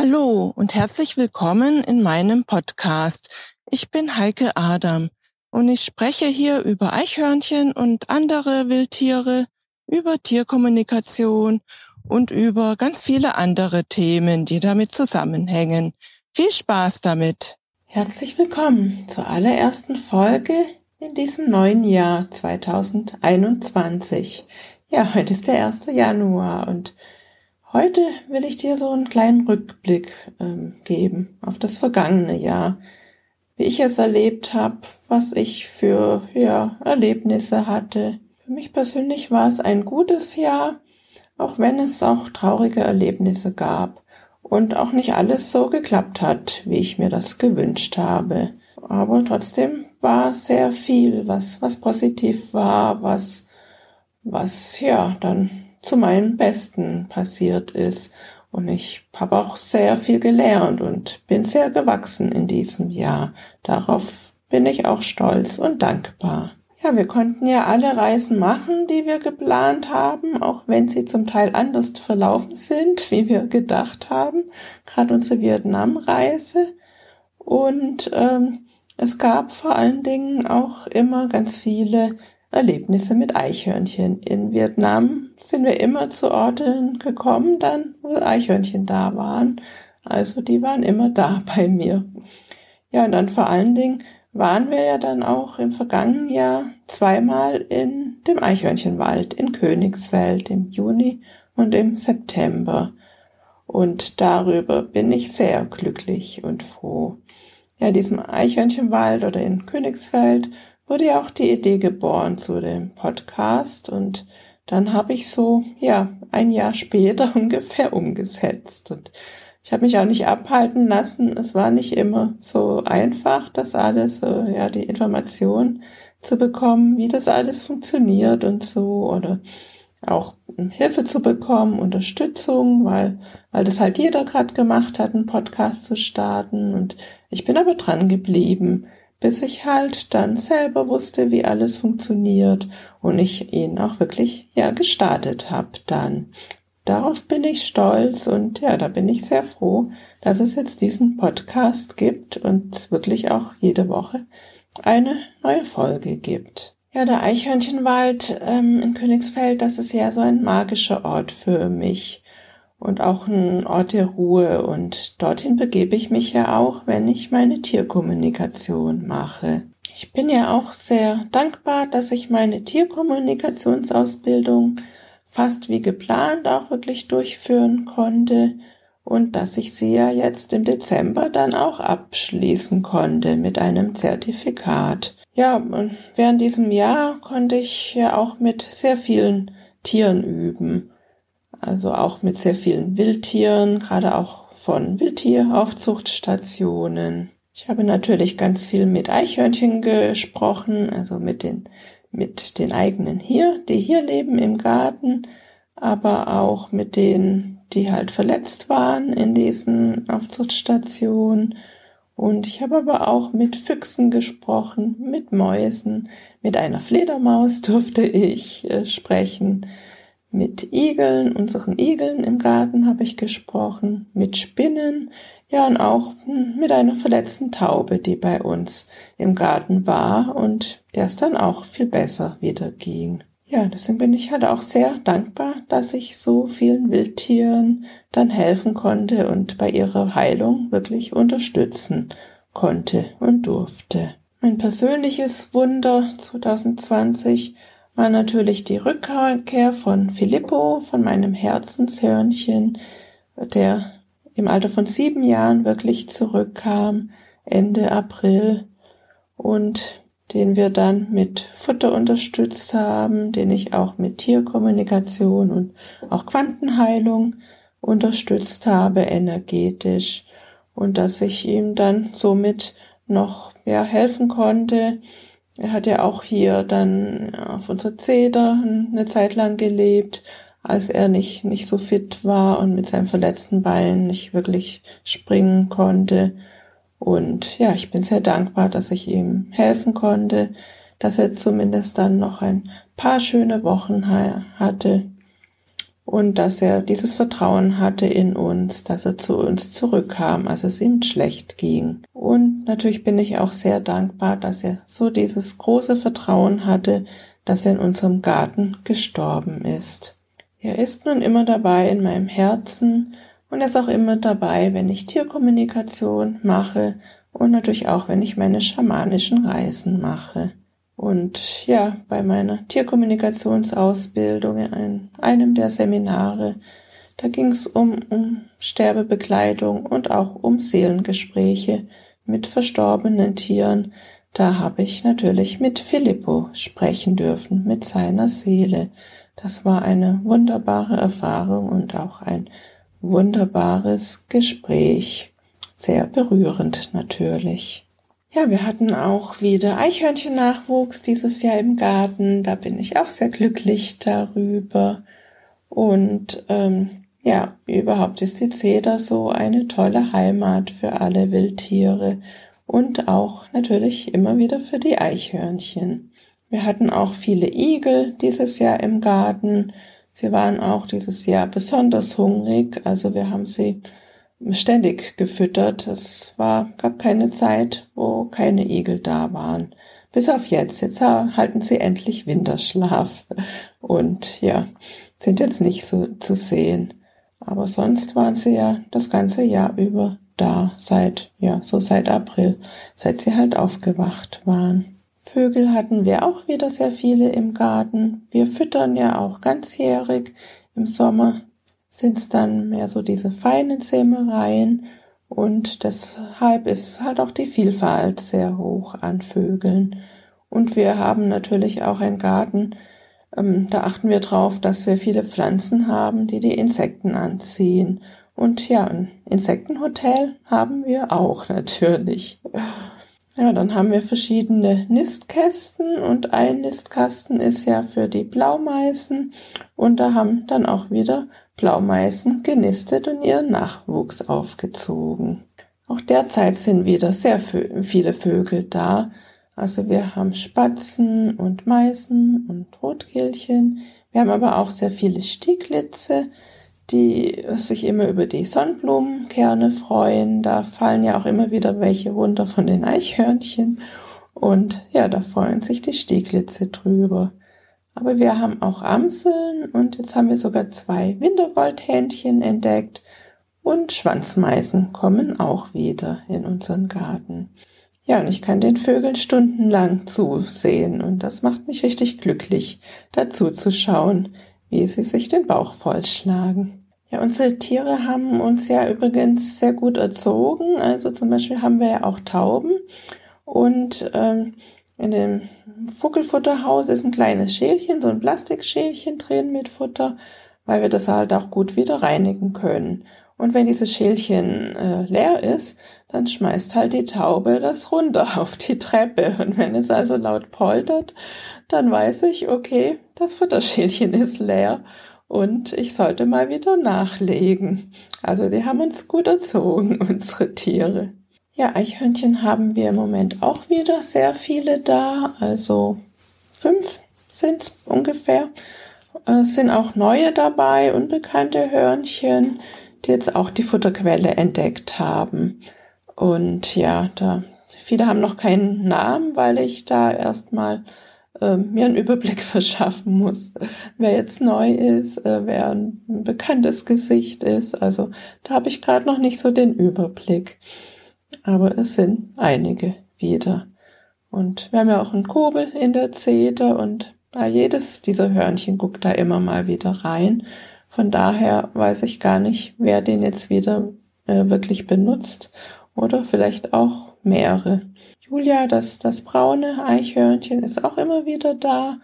Hallo und herzlich willkommen in meinem Podcast. Ich bin Heike Adam und ich spreche hier über Eichhörnchen und andere Wildtiere, über Tierkommunikation und über ganz viele andere Themen, die damit zusammenhängen. Viel Spaß damit! Herzlich willkommen zur allerersten Folge in diesem neuen Jahr 2021. Ja, heute ist der 1. Januar und Heute will ich dir so einen kleinen Rückblick ähm, geben auf das vergangene Jahr, wie ich es erlebt habe, was ich für ja, Erlebnisse hatte. Für mich persönlich war es ein gutes Jahr, auch wenn es auch traurige Erlebnisse gab und auch nicht alles so geklappt hat, wie ich mir das gewünscht habe. Aber trotzdem war sehr viel, was, was positiv war, was, was, ja, dann zu meinem Besten passiert ist. Und ich habe auch sehr viel gelernt und bin sehr gewachsen in diesem Jahr. Darauf bin ich auch stolz und dankbar. Ja, wir konnten ja alle Reisen machen, die wir geplant haben, auch wenn sie zum Teil anders verlaufen sind, wie wir gedacht haben. Gerade unsere Vietnam-Reise. Und ähm, es gab vor allen Dingen auch immer ganz viele Erlebnisse mit Eichhörnchen. In Vietnam sind wir immer zu Orten gekommen, dann, wo Eichhörnchen da waren. Also die waren immer da bei mir. Ja, und dann vor allen Dingen waren wir ja dann auch im vergangenen Jahr zweimal in dem Eichhörnchenwald in Königsfeld im Juni und im September. Und darüber bin ich sehr glücklich und froh. Ja, diesem Eichhörnchenwald oder in Königsfeld wurde ja auch die Idee geboren zu dem Podcast und dann habe ich so, ja, ein Jahr später ungefähr umgesetzt. Und ich habe mich auch nicht abhalten lassen. Es war nicht immer so einfach, das alles, ja, die Information zu bekommen, wie das alles funktioniert und so oder auch Hilfe zu bekommen, Unterstützung, weil, weil das halt jeder gerade gemacht hat, einen Podcast zu starten. Und ich bin aber dran geblieben bis ich halt dann selber wusste, wie alles funktioniert und ich ihn auch wirklich ja gestartet habe dann. Darauf bin ich stolz und ja, da bin ich sehr froh, dass es jetzt diesen Podcast gibt und wirklich auch jede Woche eine neue Folge gibt. Ja, der Eichhörnchenwald ähm, in Königsfeld, das ist ja so ein magischer Ort für mich und auch ein Ort der Ruhe. Und dorthin begebe ich mich ja auch, wenn ich meine Tierkommunikation mache. Ich bin ja auch sehr dankbar, dass ich meine Tierkommunikationsausbildung fast wie geplant auch wirklich durchführen konnte und dass ich sie ja jetzt im Dezember dann auch abschließen konnte mit einem Zertifikat. Ja, und während diesem Jahr konnte ich ja auch mit sehr vielen Tieren üben also auch mit sehr vielen Wildtieren, gerade auch von Wildtieraufzuchtstationen. Ich habe natürlich ganz viel mit Eichhörnchen gesprochen, also mit den, mit den eigenen hier, die hier leben im Garten, aber auch mit denen, die halt verletzt waren in diesen Aufzuchtstationen. Und ich habe aber auch mit Füchsen gesprochen, mit Mäusen, mit einer Fledermaus durfte ich äh, sprechen mit Igeln, unseren Igeln im Garten habe ich gesprochen, mit Spinnen, ja und auch mit einer verletzten Taube, die bei uns im Garten war und der es dann auch viel besser wieder ging. Ja, deswegen bin ich halt auch sehr dankbar, dass ich so vielen Wildtieren dann helfen konnte und bei ihrer Heilung wirklich unterstützen konnte und durfte. Mein persönliches Wunder 2020 war natürlich die Rückkehr von Filippo, von meinem Herzenshörnchen, der im Alter von sieben Jahren wirklich zurückkam, Ende April, und den wir dann mit Futter unterstützt haben, den ich auch mit Tierkommunikation und auch Quantenheilung unterstützt habe, energetisch, und dass ich ihm dann somit noch ja, helfen konnte, er hat ja auch hier dann auf unserer Zeder eine Zeit lang gelebt, als er nicht, nicht so fit war und mit seinem verletzten Bein nicht wirklich springen konnte. Und ja, ich bin sehr dankbar, dass ich ihm helfen konnte, dass er zumindest dann noch ein paar schöne Wochen hatte. Und dass er dieses Vertrauen hatte in uns, dass er zu uns zurückkam, als es ihm schlecht ging. Und natürlich bin ich auch sehr dankbar, dass er so dieses große Vertrauen hatte, dass er in unserem Garten gestorben ist. Er ist nun immer dabei in meinem Herzen und er ist auch immer dabei, wenn ich Tierkommunikation mache und natürlich auch, wenn ich meine schamanischen Reisen mache. Und ja, bei meiner Tierkommunikationsausbildung in einem der Seminare, da ging es um, um Sterbebekleidung und auch um Seelengespräche mit verstorbenen Tieren. Da habe ich natürlich mit Filippo sprechen dürfen, mit seiner Seele. Das war eine wunderbare Erfahrung und auch ein wunderbares Gespräch. Sehr berührend natürlich. Ja, wir hatten auch wieder Eichhörnchen-Nachwuchs dieses Jahr im Garten. Da bin ich auch sehr glücklich darüber. Und ähm, ja, überhaupt ist die Zeder so eine tolle Heimat für alle Wildtiere und auch natürlich immer wieder für die Eichhörnchen. Wir hatten auch viele Igel dieses Jahr im Garten. Sie waren auch dieses Jahr besonders hungrig, also wir haben sie ständig gefüttert. Es war, gab keine Zeit, wo keine Igel da waren. Bis auf jetzt. Jetzt halten sie endlich Winterschlaf und ja, sind jetzt nicht so zu sehen. Aber sonst waren sie ja das ganze Jahr über da, seit, ja, so seit April, seit sie halt aufgewacht waren. Vögel hatten wir auch wieder sehr viele im Garten. Wir füttern ja auch ganzjährig. Im Sommer sind es dann mehr so diese feinen Sämereien und deshalb ist halt auch die Vielfalt sehr hoch an Vögeln. Und wir haben natürlich auch einen Garten, ähm, da achten wir drauf, dass wir viele Pflanzen haben, die die Insekten anziehen. Und ja, ein Insektenhotel haben wir auch natürlich. Ja, dann haben wir verschiedene Nistkästen und ein Nistkasten ist ja für die Blaumeisen und da haben dann auch wieder Blaumeisen genistet und ihren Nachwuchs aufgezogen. Auch derzeit sind wieder sehr viele Vögel da. Also wir haben Spatzen und Meisen und Rotkehlchen. Wir haben aber auch sehr viele Stieglitze, die sich immer über die Sonnenblumenkerne freuen. Da fallen ja auch immer wieder welche runter von den Eichhörnchen. Und ja, da freuen sich die Stieglitze drüber. Aber wir haben auch Amseln und jetzt haben wir sogar zwei Wintergoldhähnchen entdeckt. Und Schwanzmeisen kommen auch wieder in unseren Garten. Ja, und ich kann den Vögeln stundenlang zusehen und das macht mich richtig glücklich, dazu zu schauen, wie sie sich den Bauch vollschlagen. Ja, unsere Tiere haben uns ja übrigens sehr gut erzogen. Also zum Beispiel haben wir ja auch Tauben und ähm, in dem Vogelfutterhaus ist ein kleines Schälchen, so ein Plastikschälchen drin mit Futter, weil wir das halt auch gut wieder reinigen können. Und wenn dieses Schälchen äh, leer ist, dann schmeißt halt die Taube das runter auf die Treppe. Und wenn es also laut poltert, dann weiß ich, okay, das Futterschälchen ist leer und ich sollte mal wieder nachlegen. Also die haben uns gut erzogen, unsere Tiere. Ja, Eichhörnchen haben wir im Moment auch wieder sehr viele da, also fünf sind's ungefähr. Es sind auch neue dabei, unbekannte Hörnchen, die jetzt auch die Futterquelle entdeckt haben. Und ja, da viele haben noch keinen Namen, weil ich da erstmal äh, mir einen Überblick verschaffen muss, wer jetzt neu ist, äh, wer ein bekanntes Gesicht ist. Also da habe ich gerade noch nicht so den Überblick. Aber es sind einige wieder. Und wir haben ja auch einen Kurbel in der Zeder und ja, jedes dieser Hörnchen guckt da immer mal wieder rein. Von daher weiß ich gar nicht, wer den jetzt wieder äh, wirklich benutzt oder vielleicht auch mehrere. Julia, das, das braune Eichhörnchen, ist auch immer wieder da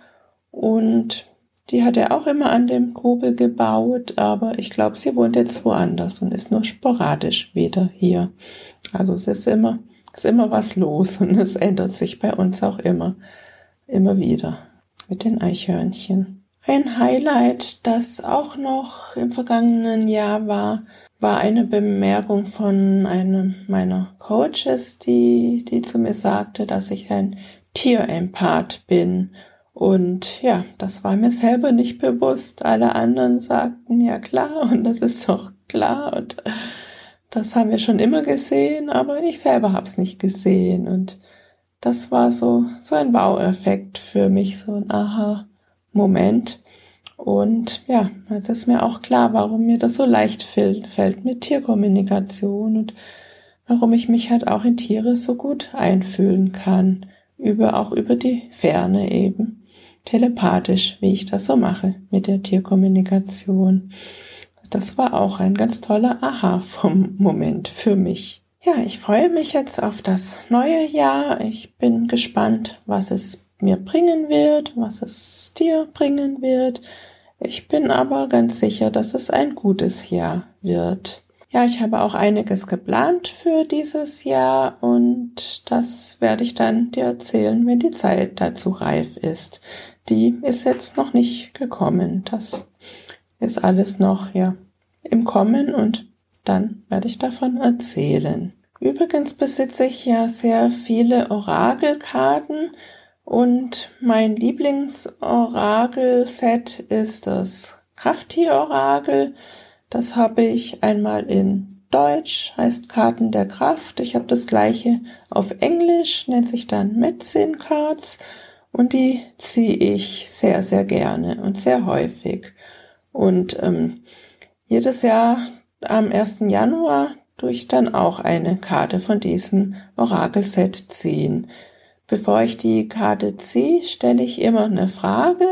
und die hat er auch immer an dem Kurbel gebaut, aber ich glaube, sie wohnt jetzt woanders und ist nur sporadisch wieder hier. Also es ist immer, es ist immer was los und es ändert sich bei uns auch immer, immer wieder mit den Eichhörnchen. Ein Highlight, das auch noch im vergangenen Jahr war, war eine Bemerkung von einem meiner Coaches, die, die zu mir sagte, dass ich ein Tierempath bin Und ja, das war mir selber nicht bewusst. Alle anderen sagten, ja klar, und das ist doch klar. Und das haben wir schon immer gesehen, aber ich selber hab's nicht gesehen. Und das war so, so ein Baueffekt für mich, so ein Aha-Moment. Und ja, jetzt ist mir auch klar, warum mir das so leicht fällt mit Tierkommunikation und warum ich mich halt auch in Tiere so gut einfühlen kann. Über, auch über die Ferne eben telepathisch, wie ich das so mache mit der Tierkommunikation. Das war auch ein ganz toller Aha vom Moment für mich. Ja, ich freue mich jetzt auf das neue Jahr. Ich bin gespannt, was es mir bringen wird, was es dir bringen wird. Ich bin aber ganz sicher, dass es ein gutes Jahr wird. Ja, ich habe auch einiges geplant für dieses Jahr und das werde ich dann dir erzählen, wenn die Zeit dazu reif ist die ist jetzt noch nicht gekommen. Das ist alles noch, ja, im Kommen und dann werde ich davon erzählen. Übrigens besitze ich ja sehr viele Orakelkarten und mein Lieblingsorakel-Set ist das Krafttier-Orakel. Das habe ich einmal in Deutsch, heißt Karten der Kraft. Ich habe das gleiche auf Englisch, nennt sich dann Medicine Cards. Und die ziehe ich sehr, sehr gerne und sehr häufig. Und ähm, jedes Jahr am 1. Januar tue ich dann auch eine Karte von diesem Orakelset ziehen. Bevor ich die Karte ziehe, stelle ich immer eine Frage.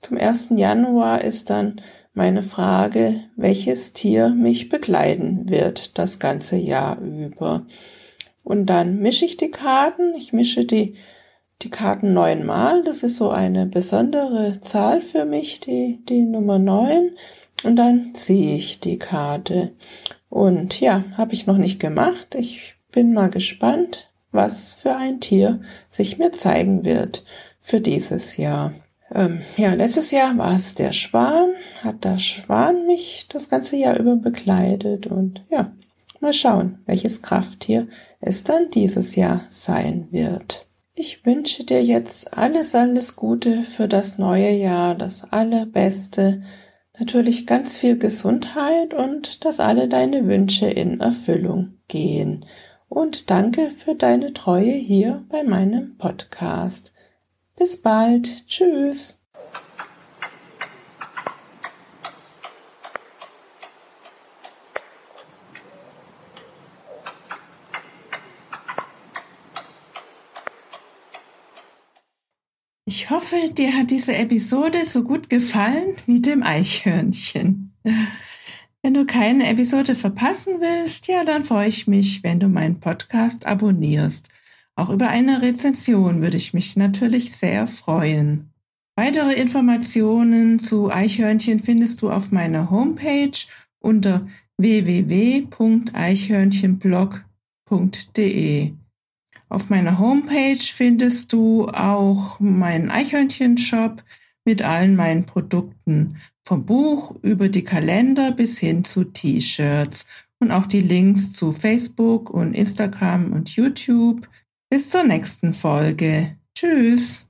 Zum 1. Januar ist dann meine Frage, welches Tier mich begleiten wird das ganze Jahr über. Und dann mische ich die Karten. Ich mische die die Karten neunmal. Das ist so eine besondere Zahl für mich, die, die Nummer neun. Und dann ziehe ich die Karte. Und ja, habe ich noch nicht gemacht. Ich bin mal gespannt, was für ein Tier sich mir zeigen wird für dieses Jahr. Ähm, ja, letztes Jahr war es der Schwan, hat der Schwan mich das ganze Jahr über begleitet und ja, mal schauen, welches Krafttier es dann dieses Jahr sein wird. Ich wünsche dir jetzt alles, alles Gute für das neue Jahr, das Allerbeste, natürlich ganz viel Gesundheit und dass alle deine Wünsche in Erfüllung gehen. Und danke für deine Treue hier bei meinem Podcast. Bis bald. Tschüss. Ich hoffe, dir hat diese Episode so gut gefallen wie dem Eichhörnchen. Wenn du keine Episode verpassen willst, ja, dann freue ich mich, wenn du meinen Podcast abonnierst. Auch über eine Rezension würde ich mich natürlich sehr freuen. Weitere Informationen zu Eichhörnchen findest du auf meiner Homepage unter www.eichhörnchenblog.de. Auf meiner Homepage findest du auch meinen Eichhörnchen-Shop mit allen meinen Produkten, vom Buch über die Kalender bis hin zu T-Shirts und auch die Links zu Facebook und Instagram und YouTube. Bis zur nächsten Folge. Tschüss.